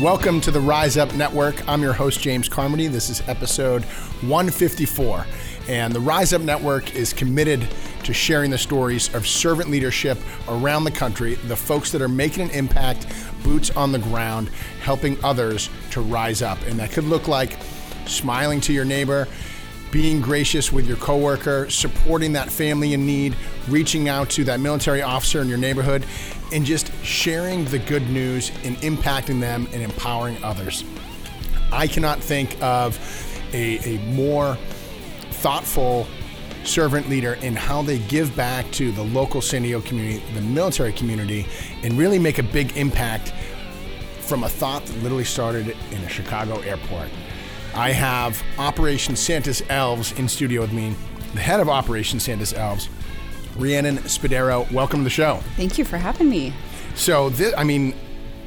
Welcome to the Rise Up Network. I'm your host, James Carmody. This is episode 154. And the Rise Up Network is committed to sharing the stories of servant leadership around the country, the folks that are making an impact, boots on the ground, helping others to rise up. And that could look like smiling to your neighbor, being gracious with your coworker, supporting that family in need, reaching out to that military officer in your neighborhood, and just sharing the good news and impacting them and empowering others. I cannot think of a, a more thoughtful servant leader in how they give back to the local San Diego community, the military community, and really make a big impact from a thought that literally started in a Chicago airport. I have Operation Santa's Elves in studio with me, the head of Operation Santa's Elves, Rhiannon Spadero. Welcome to the show. Thank you for having me. So, this, I mean,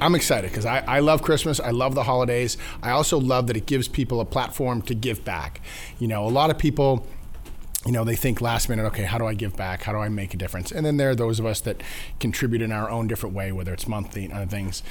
I'm excited because I, I love Christmas. I love the holidays. I also love that it gives people a platform to give back. You know, a lot of people you know, they think last minute, okay, how do I give back? How do I make a difference? And then there are those of us that contribute in our own different way, whether it's monthly and other things.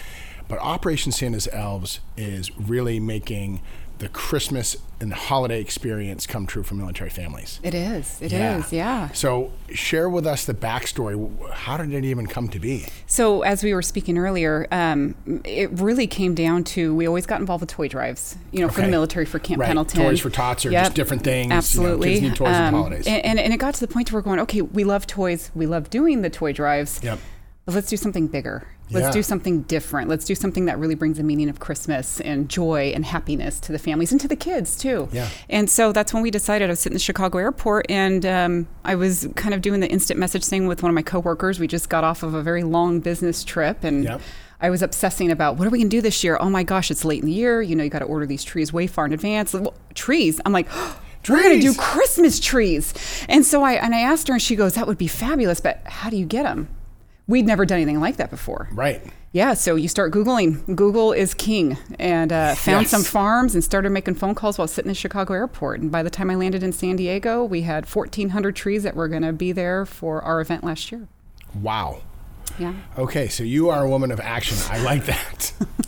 But Operation Santa's Elves is really making the Christmas and holiday experience come true for military families. It is. It yeah. is. yeah. So, share with us the backstory. How did it even come to be? So, as we were speaking earlier, um, it really came down to we always got involved with toy drives, you know, okay. for the military, for Camp right. Pendleton. Toys for tots or yep. just different things. Absolutely. You know, kids need toys um, holidays. And, and, and, it got to the point where we're going, okay, we love toys, we love doing the toy drives. Yep. But let's do something bigger. Let's yeah. do something different. Let's do something that really brings a meaning of Christmas and joy and happiness to the families and to the kids too. Yeah. And so that's when we decided. I was sitting in the Chicago airport and um, I was kind of doing the instant message thing with one of my coworkers. We just got off of a very long business trip and. Yep. I was obsessing about what are we going to do this year? Oh my gosh, it's late in the year. You know, you got to order these trees way far in advance. Well, trees. I'm like, oh, we're going to do Christmas trees. And so I and I asked her, and she goes, "That would be fabulous, but how do you get them?" We'd never done anything like that before. Right. Yeah, so you start Googling. Google is king. And uh, found yes. some farms and started making phone calls while sitting in the Chicago airport. And by the time I landed in San Diego, we had 1,400 trees that were going to be there for our event last year. Wow. Yeah. Okay, so you are a woman of action. I like that.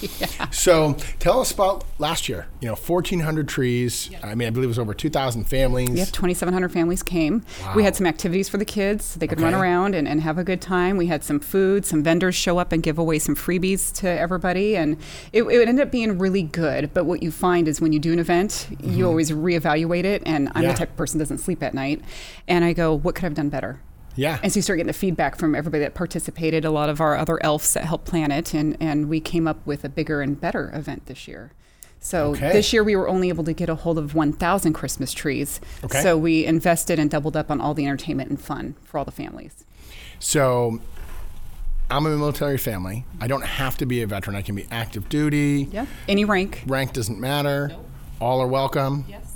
yeah. So tell us about last year. You know, 1,400 trees. I mean, I believe it was over 2,000 families. Yep, 2,700 families came. Wow. We had some activities for the kids so they could okay. run around and, and have a good time. We had some food, some vendors show up and give away some freebies to everybody. And it, it ended up being really good. But what you find is when you do an event, mm-hmm. you always reevaluate it. And I'm yeah. the type of person that doesn't sleep at night. And I go, what could I have done better? Yeah. And so you start getting the feedback from everybody that participated, a lot of our other elves that helped plan it, and, and we came up with a bigger and better event this year. So okay. this year we were only able to get a hold of 1,000 Christmas trees. Okay. So we invested and doubled up on all the entertainment and fun for all the families. So I'm a military family. I don't have to be a veteran. I can be active duty. Yeah. Any rank. Rank doesn't matter. Nope. All are welcome. Yes.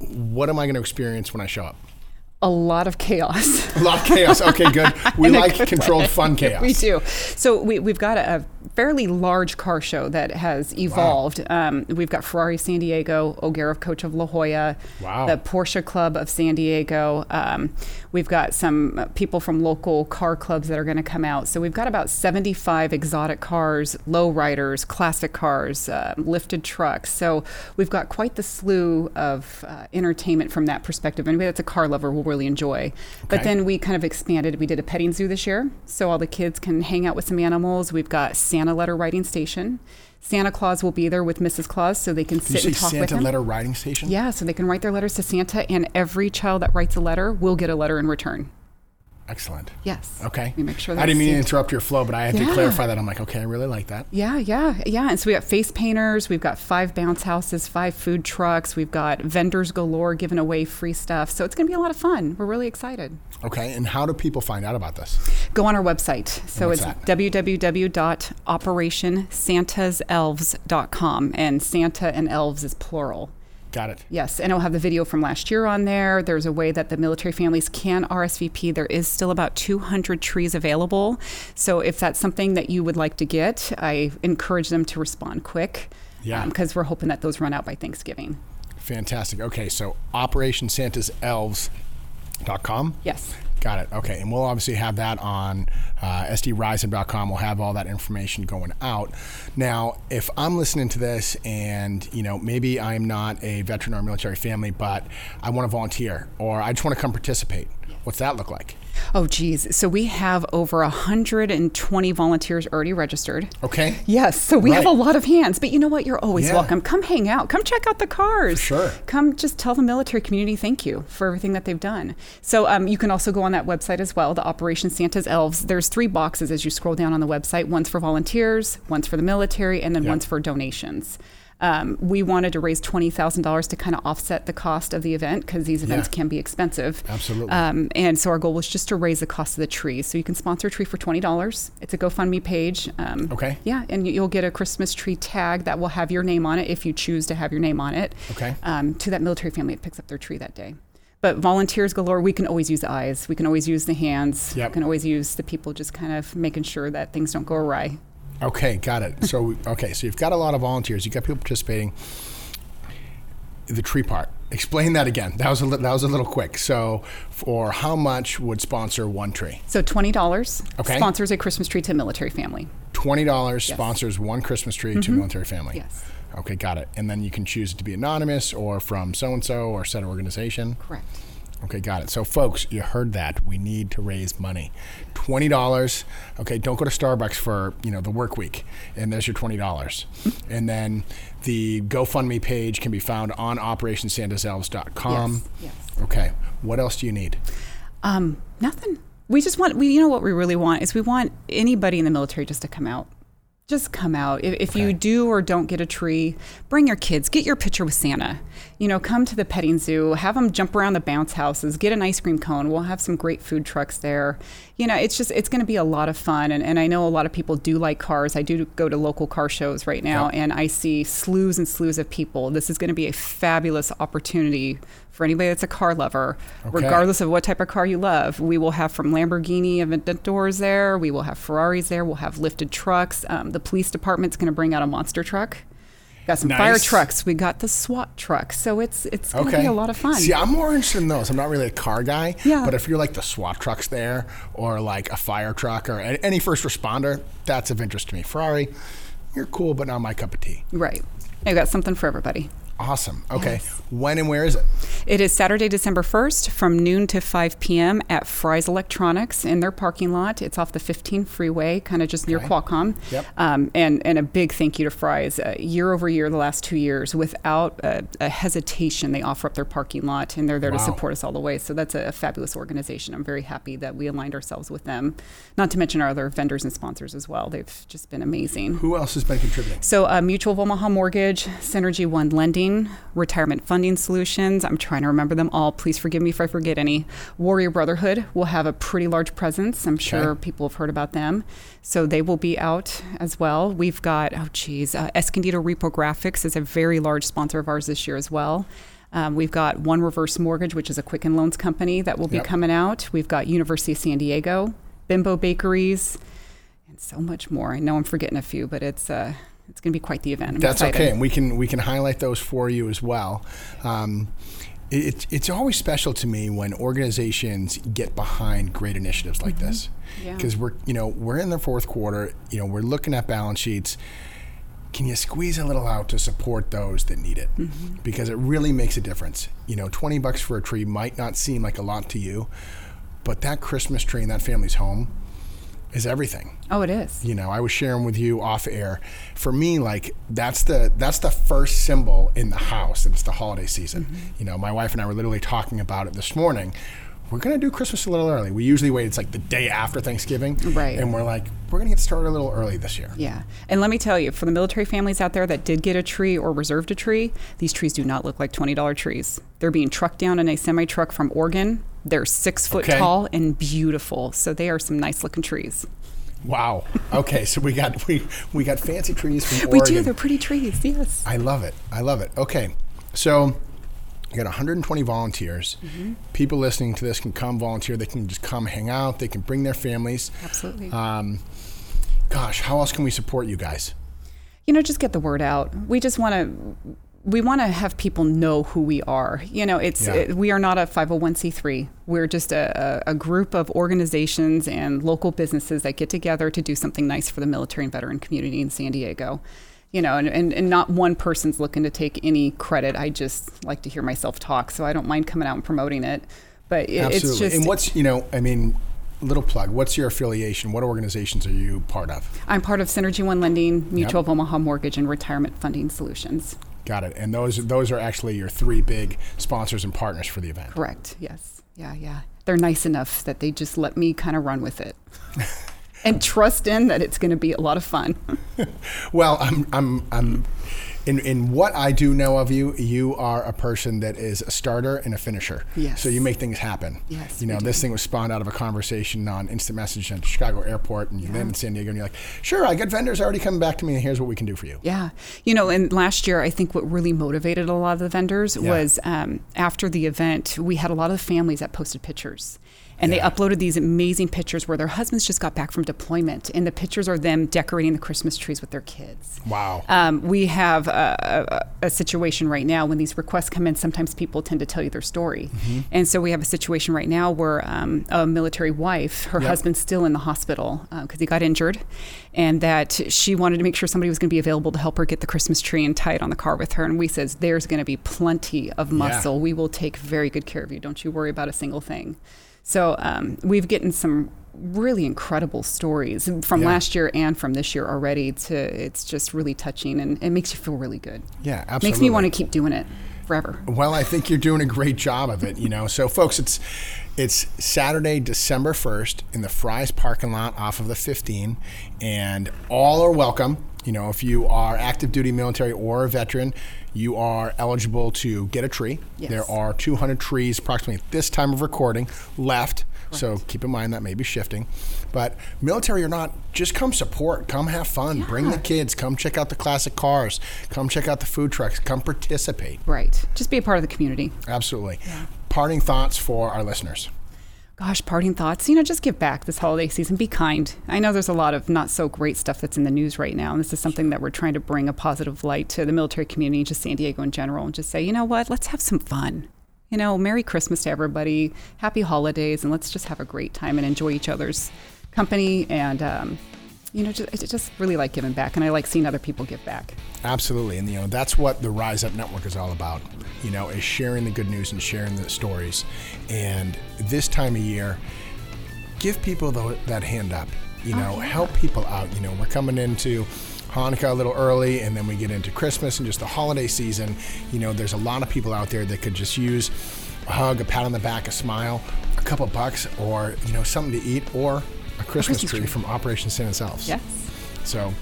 What am I going to experience when I show up? A lot of chaos. a lot of chaos. Okay, good. We like controlled way. fun chaos. We do. So we, we've got a, a fairly large car show that has evolved. Wow. Um, we've got Ferrari San Diego, O'Gara Coach of La Jolla, wow. the Porsche Club of San Diego. Um, we've got some people from local car clubs that are going to come out. So we've got about 75 exotic cars, low riders, classic cars, uh, lifted trucks. So we've got quite the slew of uh, entertainment from that perspective. Anybody that's a car lover will really enjoy. Okay. But then we kind of expanded. We did a petting zoo this year, so all the kids can hang out with some animals. We've got Santa letter writing station. Santa Claus will be there with Mrs. Claus so they can sit and talk Santa with him. Santa letter writing station? Yeah, so they can write their letters to Santa, and every child that writes a letter will get a letter in return. Excellent. Yes. Okay. We make sure I didn't mean to interrupt your flow, but I had yeah. to clarify that. I'm like, okay, I really like that. Yeah, yeah, yeah. And so we got face painters, we've got five bounce houses, five food trucks, we've got vendors galore giving away free stuff. So it's going to be a lot of fun. We're really excited. Okay. And how do people find out about this? Go on our website. So it's www.operationsantaselves.com, and Santa and elves is plural. Got it. Yes, and it'll have the video from last year on there. There's a way that the military families can RSVP. There is still about 200 trees available. So if that's something that you would like to get, I encourage them to respond quick. Yeah. Because um, we're hoping that those run out by Thanksgiving. Fantastic. Okay, so Operation Santa's Elves. Dot com. Yes. Got it. Okay. And we'll obviously have that on uh. We'll have all that information going out. Now, if I'm listening to this and, you know, maybe I'm not a veteran or military family, but I want to volunteer or I just want to come participate, what's that look like? Oh, geez. So we have over 120 volunteers already registered. Okay. Yes. So we have a lot of hands. But you know what? You're always Yeah. welcome. Come hang out. Come check out the cars. sure. Come just tell the military community thank you for everything that they've done. So um, you can also go on that website as well, the Operation Santa's Elves. There's three boxes as you scroll down on the website one's for volunteers, one's for the military, and then Yeah. one's for donations. Um, we wanted to raise $20,000 to kind of offset the cost of the event because these events Yeah. can be expensive. Absolutely. Um, and so our goal was just to raise the cost of the tree. So you can sponsor a tree for twenty dollars. It's a GoFundMe page. Um, Okay. Yeah, and you- you'll get a Christmas tree tag that will have your name on it if you choose to have your name on it. Okay. Um, to that military family that picks up their tree that day. But volunteers galore. We can always use the eyes. We can always use the hands. Yep. We can always use the people just kind of making sure that things don't go awry. Okay, got it. So okay, so you've got a lot of volunteers. You've got people participating. The tree part. Explain that again. That was a li- that was a little quick. So, for how much would sponsor one tree? So twenty dollars Okay. sponsors a Christmas tree to a military family. Twenty dollars sponsors one Christmas tree to a military family. Yes. Okay, got it. And then you can choose it to be anonymous or from so and so or said organization. Correct. Okay, got it. So, folks, you heard that. We need to raise money. Twenty dollars. Okay, don't go to Starbucks for you know the work week, and there's your twenty dollars. and then the GoFundMe page can be found on OperationSantaselves.com. Yes, yes. Okay. What else do you need? Um, nothing. We just want we you know what we really want is we want anybody in the military just to come out. Just come out. If, if Okay. you do or don't get a tree, bring your kids. Get your picture with Santa. You know, come to the petting zoo. Have them jump around the bounce houses. Get an ice cream cone. We'll have some great food trucks there. You know, it's just it's going to be a lot of fun. And, and I know a lot of people do like cars. I do go to local car shows right now, Yep. and I see slews and slews of people. This is going to be a fabulous opportunity for anybody that's a car lover, Okay. regardless of what type of car you love. We will have from Lamborghini Aventadors there. We will have Ferraris there. We'll have lifted trucks. Um, the police department's going to bring out a monster truck. Got some fire trucks. We got the SWAT truck. So it's it's going to Okay. be a lot of fun. See, I'm more interested in those. I'm not really a car guy. Yeah. But if you're like the SWAT trucks there, or like a fire truck, or any first responder, that's of interest to me. Ferrari, you're cool, but not my cup of tea. right. I got something for everybody. Awesome. Okay. Yes. When and where is it? It is Saturday, December 1st from noon to 5 p.m. at Fry's Electronics in their parking lot. It's off the 15 freeway, kind of just near Okay. Qualcomm. Yep. Um, and, and a big thank you to Fry's. Uh, year over year, the last two years, without a, a hesitation, they offer up their parking lot and they're there Wow. to support us all the way. So that's a, fabulous organization. I'm very happy that we aligned ourselves with them. Not to mention our other vendors and sponsors as well. They've just been amazing. Who else has been contributing? So, uh, Mutual of Omaha Mortgage, Synergy One Lending, Retirement Funding Solutions. I'm trying to remember them all. Please forgive me if I forget any. Warrior Brotherhood will have a pretty large presence. I'm sure Okay. people have heard about them. So, they will be out as well. We've got, oh, geez, uh, Escondido Repo Graphics is a very large sponsor of ours this year as well. Um, we've got One Reverse Mortgage, which is a Quicken Loans company that will be Yep. coming out. We've got University of San Diego, Bimbo Bakeries, and so much more. I know I'm forgetting a few, but it's uh, it's going to be quite the event. I'm That's excited. okay, and we can we can highlight those for you as well. Um, it, it's always special to me when organizations get behind great initiatives like this, Mm-hmm. Yeah. because we're you know we're in the fourth quarter. You know we're looking at balance sheets. Can you squeeze a little out to support those that need it? Mm-hmm. Because it really makes a difference. You know, twenty bucks for a tree might not seem like a lot to you, but that Christmas tree in that family's home is everything Oh, it is. you know i was sharing with you off air for me like that's the that's the first symbol in the house that it's the holiday season Mm-hmm. you know my wife and i were literally talking about it this morning we're going to do christmas a little early we usually wait it's like the day after thanksgiving Right. and we're like we're going to get started a little early this year Yeah. And let me tell you, for the military families out there that did get a tree or reserved a tree, these trees do not look like $20 trees. They're being trucked down in a semi truck from Oregon. They're six foot Okay. tall and beautiful. So they are some nice looking trees. wow okay so we got we we got fancy trees from We Oregon. do. They're pretty trees. Yes. I love it. I love it. Okay, so you got 120 volunteers. Mm-hmm. People listening to this can come volunteer. They can just come hang out. They can bring their families. Absolutely. Um, gosh, how else can we support you guys? you know, just get the word out. We just want to we want to have people know who we are. You know, it's Yeah. it, we are not a 501c3. We're just a, a, group of organizations and local businesses that get together to do something nice for the military and veteran community in San Diego. You know, and, and, and not one person's looking to take any credit. I just like to hear myself talk, so I don't mind coming out and promoting it. But it, it's just and what's you know, I mean, little plug. What's your affiliation? What organizations are you part of? I'm part of Synergy One Lending, Mutual of Omaha Mortgage, and Retirement Funding Solutions. Got it. And those those are actually your three big sponsors and partners for the event. Correct. Yes. Yeah. Yeah. They're nice enough that they just let me kind of run with it. and trust in that it's going to be a lot of fun. Well, I'm I'm I'm in in what I do know of you, you are a person that is a starter and a finisher. Yes. So you make things happen. Yes, You know, this thing was spawned out of a conversation on instant message at Chicago Airport, and you land in San Diego, and you're like, "Sure, I got vendors already coming back to me, and here's what we can do for you." Yeah. You know, and last year, I think what really motivated a lot of the vendors Yeah. was um, after the event, we had a lot of families that posted pictures. And Yeah. they uploaded these amazing pictures where their husbands just got back from deployment. And the pictures are them decorating the Christmas trees with their kids. Wow. Um, we have a, a, a situation right now when these requests come in. Sometimes people tend to tell you their story, Mm-hmm. and so we have a situation right now where um, a military wife, her Yep. husband's still in the hospital because he got injured, and that she wanted to make sure somebody was going to be available to help her get the Christmas tree and tie it on the car with her. And we says there's going to be plenty of muscle. We will take very good care of you. Don't you worry about a single thing. So um, we've gotten some really incredible stories from Yeah. last year and from this year already. To it's just really touching and it makes you feel really good. yeah, absolutely. Makes me want to keep doing it forever. Well, I think you're doing a great job of it, you know. So, folks, it's it's Saturday, December 1st in the Fry's parking lot off of the 15, and all are welcome. You know, if you are active duty military or a veteran, you are eligible to get a tree. Yes. There are 200 trees approximately at this time of recording left. So keep in mind that may be shifting. But military or not, just come support, come have fun, bring the kids, come check out the classic cars, come check out the food trucks, come participate. Right. Just be a part of the community. Absolutely. Parting thoughts for our listeners. Gosh, parting thoughts. You know, just give back this holiday season. Be kind. I know there's a lot of not so great stuff that's in the news right now. And this is something that we're trying to bring a positive light to the military community, just San Diego in general, and just say, you know what, let's have some fun. You know, Merry Christmas to everybody. Happy holidays. And let's just have a great time and enjoy each other's company. And, um, you know, just, I just really like giving back. And I like seeing other people give back. Absolutely. And, you know, that's what the Rise Up Network is all about, you know, is sharing the good news and sharing the stories. And this time of year, give people tho- that hand up, you know, oh, help people out. You know, we're coming into Hanukkah a little early and then we get into Christmas and just the holiday season. You know, there's a lot of people out there that could just use a hug, a pat on the back, a smile, a couple bucks, or, you know, something to eat, or a Christmas, Christmas tree, tree. from Operation Santa's Elves. Yes. So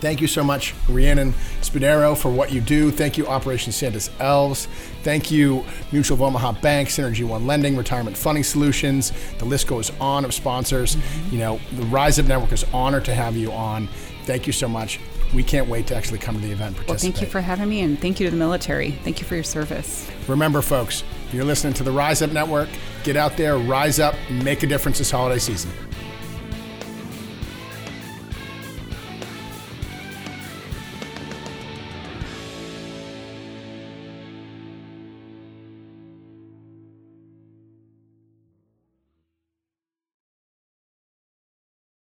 thank you so much, Rhiannon Spadero, for what you do. Thank you, Operation Santa's Elves. Thank you, Mutual of Omaha Bank, Synergy One Lending, Retirement Funding Solutions. The list goes on of sponsors. Mm-hmm. You know, the Rise Up Network is honored to have you on. Thank you so much. We can't wait to actually come to the event and Well, thank you for having me. And thank you to the military. Thank you for your service. Remember, folks, you're listening to the Rise Up Network. Get out there, rise up, make a difference this holiday season.